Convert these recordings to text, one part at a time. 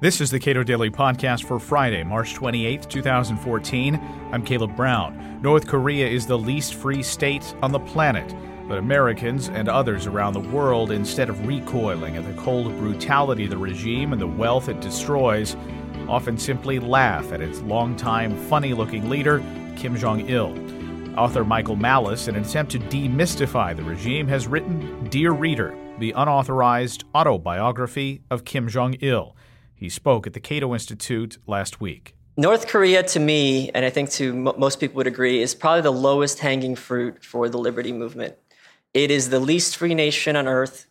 This is the Cato Daily Podcast for Friday, March 28, 2014. I'm Caleb Brown. North Korea is the least free state on the planet, but Americans and others around the world, instead of recoiling at the cold brutality of the regime and the wealth it destroys, often simply laugh at its longtime funny looking leader, Kim Jong il. Author Michael Malice, in an attempt to demystify the regime, has written Dear Reader, the unauthorized autobiography of Kim Jong il. He spoke at the Cato Institute last week. North Korea, to me, and I think to m- most people would agree, is probably the lowest hanging fruit for the liberty movement. It is the least free nation on earth.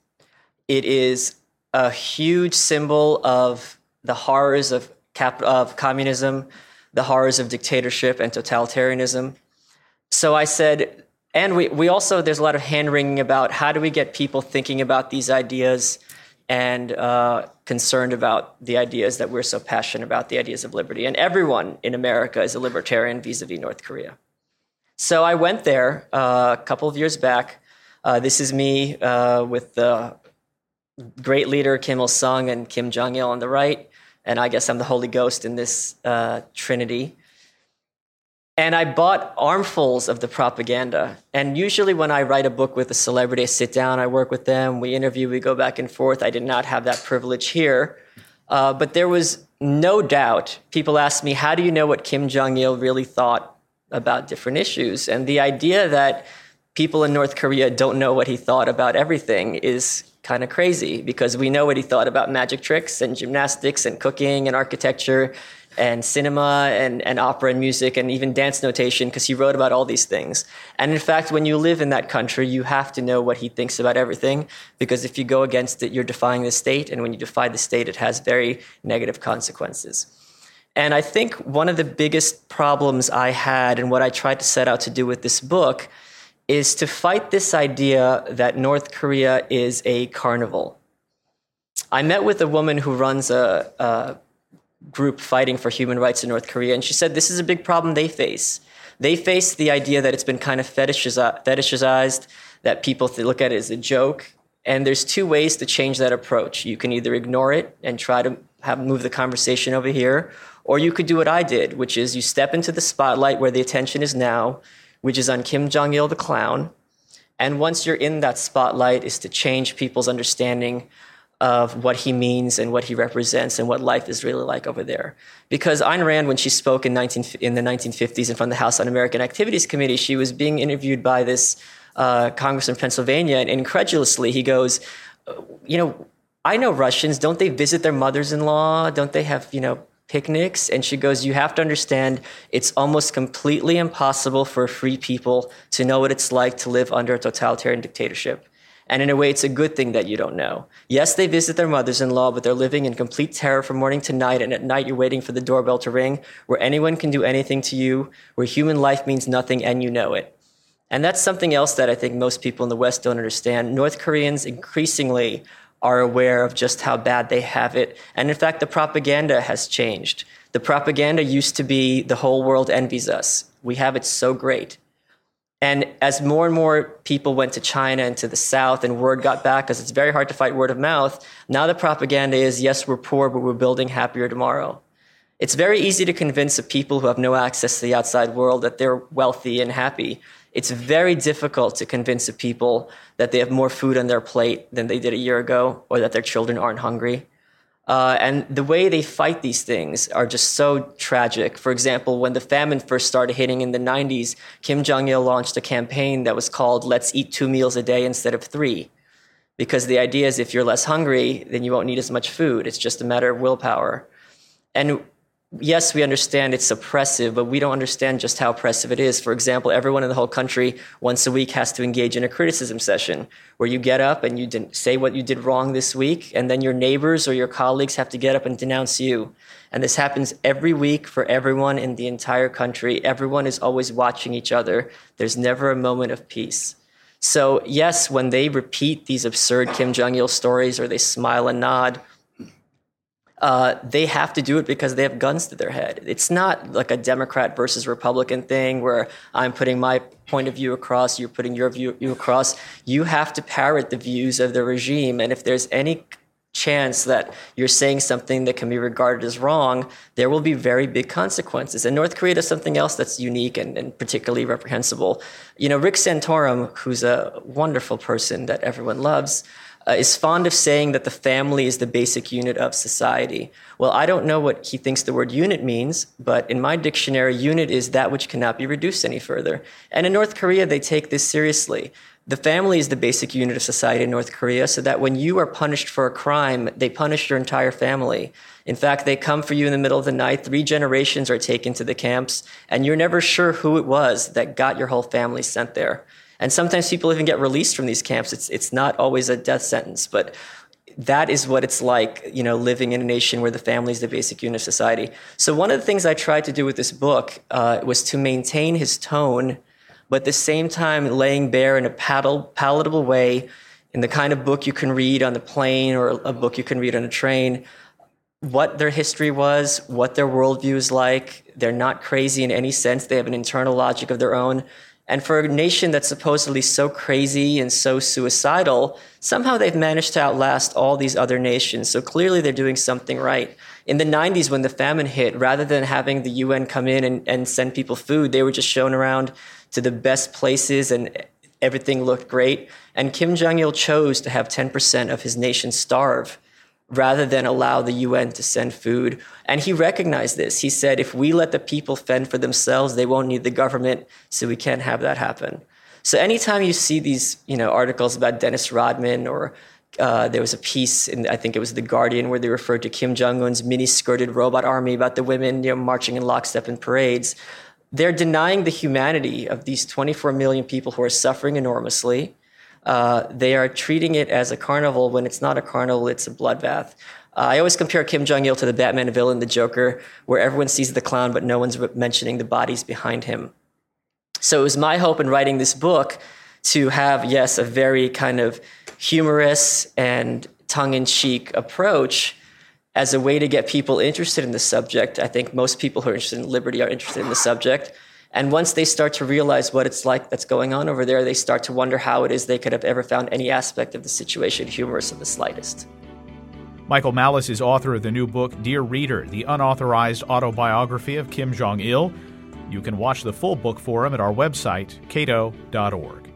It is a huge symbol of the horrors of, cap- of communism, the horrors of dictatorship and totalitarianism. So I said, and we, we also, there's a lot of hand wringing about how do we get people thinking about these ideas and uh, concerned about the ideas that we're so passionate about, the ideas of liberty. And everyone in America is a libertarian vis a vis North Korea. So I went there uh, a couple of years back. Uh, this is me uh, with the great leader Kim Il sung and Kim Jong il on the right. And I guess I'm the Holy Ghost in this uh, trinity. And I bought armfuls of the propaganda. And usually, when I write a book with a celebrity, I sit down, I work with them, we interview, we go back and forth. I did not have that privilege here. Uh, but there was no doubt. People asked me, How do you know what Kim Jong il really thought about different issues? And the idea that people in North Korea don't know what he thought about everything is kind of crazy because we know what he thought about magic tricks and gymnastics and cooking and architecture and cinema and, and opera and music and even dance notation because he wrote about all these things. And in fact, when you live in that country, you have to know what he thinks about everything because if you go against it, you're defying the state. And when you defy the state, it has very negative consequences. And I think one of the biggest problems I had and what I tried to set out to do with this book is to fight this idea that North Korea is a carnival. I met with a woman who runs a, a group fighting for human rights in North Korea, and she said this is a big problem they face. They face the idea that it's been kind of fetishized, that people look at it as a joke. And there's two ways to change that approach. You can either ignore it and try to have, move the conversation over here, or you could do what I did, which is you step into the spotlight where the attention is now, which is on Kim Jong il the clown. And once you're in that spotlight, is to change people's understanding of what he means and what he represents and what life is really like over there. Because Ayn Rand, when she spoke in, 19, in the 1950s in front of the House Un-American Activities Committee, she was being interviewed by this uh, congressman from Pennsylvania, and incredulously he goes, you know, I know Russians. Don't they visit their mothers-in-law? Don't they have, you know, picnics? And she goes, you have to understand it's almost completely impossible for free people to know what it's like to live under a totalitarian dictatorship. And in a way, it's a good thing that you don't know. Yes, they visit their mothers in law, but they're living in complete terror from morning to night. And at night, you're waiting for the doorbell to ring, where anyone can do anything to you, where human life means nothing and you know it. And that's something else that I think most people in the West don't understand. North Koreans increasingly are aware of just how bad they have it. And in fact, the propaganda has changed. The propaganda used to be the whole world envies us. We have it so great. And as more and more people went to China and to the South and word got back, because it's very hard to fight word of mouth, now the propaganda is yes, we're poor, but we're building happier tomorrow. It's very easy to convince the people who have no access to the outside world that they're wealthy and happy. It's very difficult to convince the people that they have more food on their plate than they did a year ago or that their children aren't hungry. Uh, and the way they fight these things are just so tragic. For example, when the famine first started hitting in the 90s, Kim Jong il launched a campaign that was called Let's Eat Two Meals a Day instead of three. Because the idea is if you're less hungry, then you won't need as much food. It's just a matter of willpower. And yes, we understand it's oppressive, but we don't understand just how oppressive it is. For example, everyone in the whole country once a week has to engage in a criticism session where you get up and you say what you did wrong this week, and then your neighbors or your colleagues have to get up and denounce you. And this happens every week for everyone in the entire country. Everyone is always watching each other. There's never a moment of peace. So, yes, when they repeat these absurd Kim Jong il stories or they smile and nod, uh, they have to do it because they have guns to their head. It's not like a Democrat versus Republican thing where I'm putting my point of view across, you're putting your view, across. You have to parrot the views of the regime. And if there's any chance that you're saying something that can be regarded as wrong, there will be very big consequences. And North Korea does something else that's unique and, and, particularly reprehensible. You know, Rick Santorum, who's a wonderful person that everyone loves, uh, is fond of saying that the family is the basic unit of society. Well, I don't know what he thinks the word unit means, but in my dictionary, unit is that which cannot be reduced any further. And in North Korea, they take this seriously. The family is the basic unit of society in North Korea, so that when you are punished for a crime, they punish your entire family. In fact, they come for you in the middle of the night. Three generations are taken to the camps, and you're never sure who it was that got your whole family sent there. And sometimes people even get released from these camps. It's, it's not always a death sentence, but that is what it's like, you know, living in a nation where the family is the basic unit of society. So one of the things I tried to do with this book uh, was to maintain his tone but at the same time laying bare in a palatable way, in the kind of book you can read on the plane or a book you can read on a train, what their history was, what their worldview is like. They're not crazy in any sense. They have an internal logic of their own. And for a nation that's supposedly so crazy and so suicidal, somehow they've managed to outlast all these other nations. So clearly they're doing something right. In the 90s, when the famine hit, rather than having the UN come in and, and send people food, they were just shown around to the best places and everything looked great. And Kim Jong il chose to have 10% of his nation starve rather than allow the UN to send food. And he recognized this. He said, if we let the people fend for themselves, they won't need the government, so we can't have that happen. So anytime you see these, you know, articles about Dennis Rodman or uh, there was a piece in I think it was the Guardian where they referred to Kim Jong Un's mini-skirted robot army about the women you know, marching in lockstep in parades they're denying the humanity of these 24 million people who are suffering enormously. Uh, they are treating it as a carnival when it's not a carnival, it's a bloodbath. Uh, I always compare Kim Jong il to the Batman villain, the Joker, where everyone sees the clown, but no one's mentioning the bodies behind him. So it was my hope in writing this book to have, yes, a very kind of humorous and tongue in cheek approach as a way to get people interested in the subject. I think most people who are interested in liberty are interested in the subject. And once they start to realize what it's like that's going on over there, they start to wonder how it is they could have ever found any aspect of the situation humorous in the slightest. Michael Malice is author of the new book, Dear Reader, the unauthorized autobiography of Kim Jong il. You can watch the full book for him at our website, cato.org.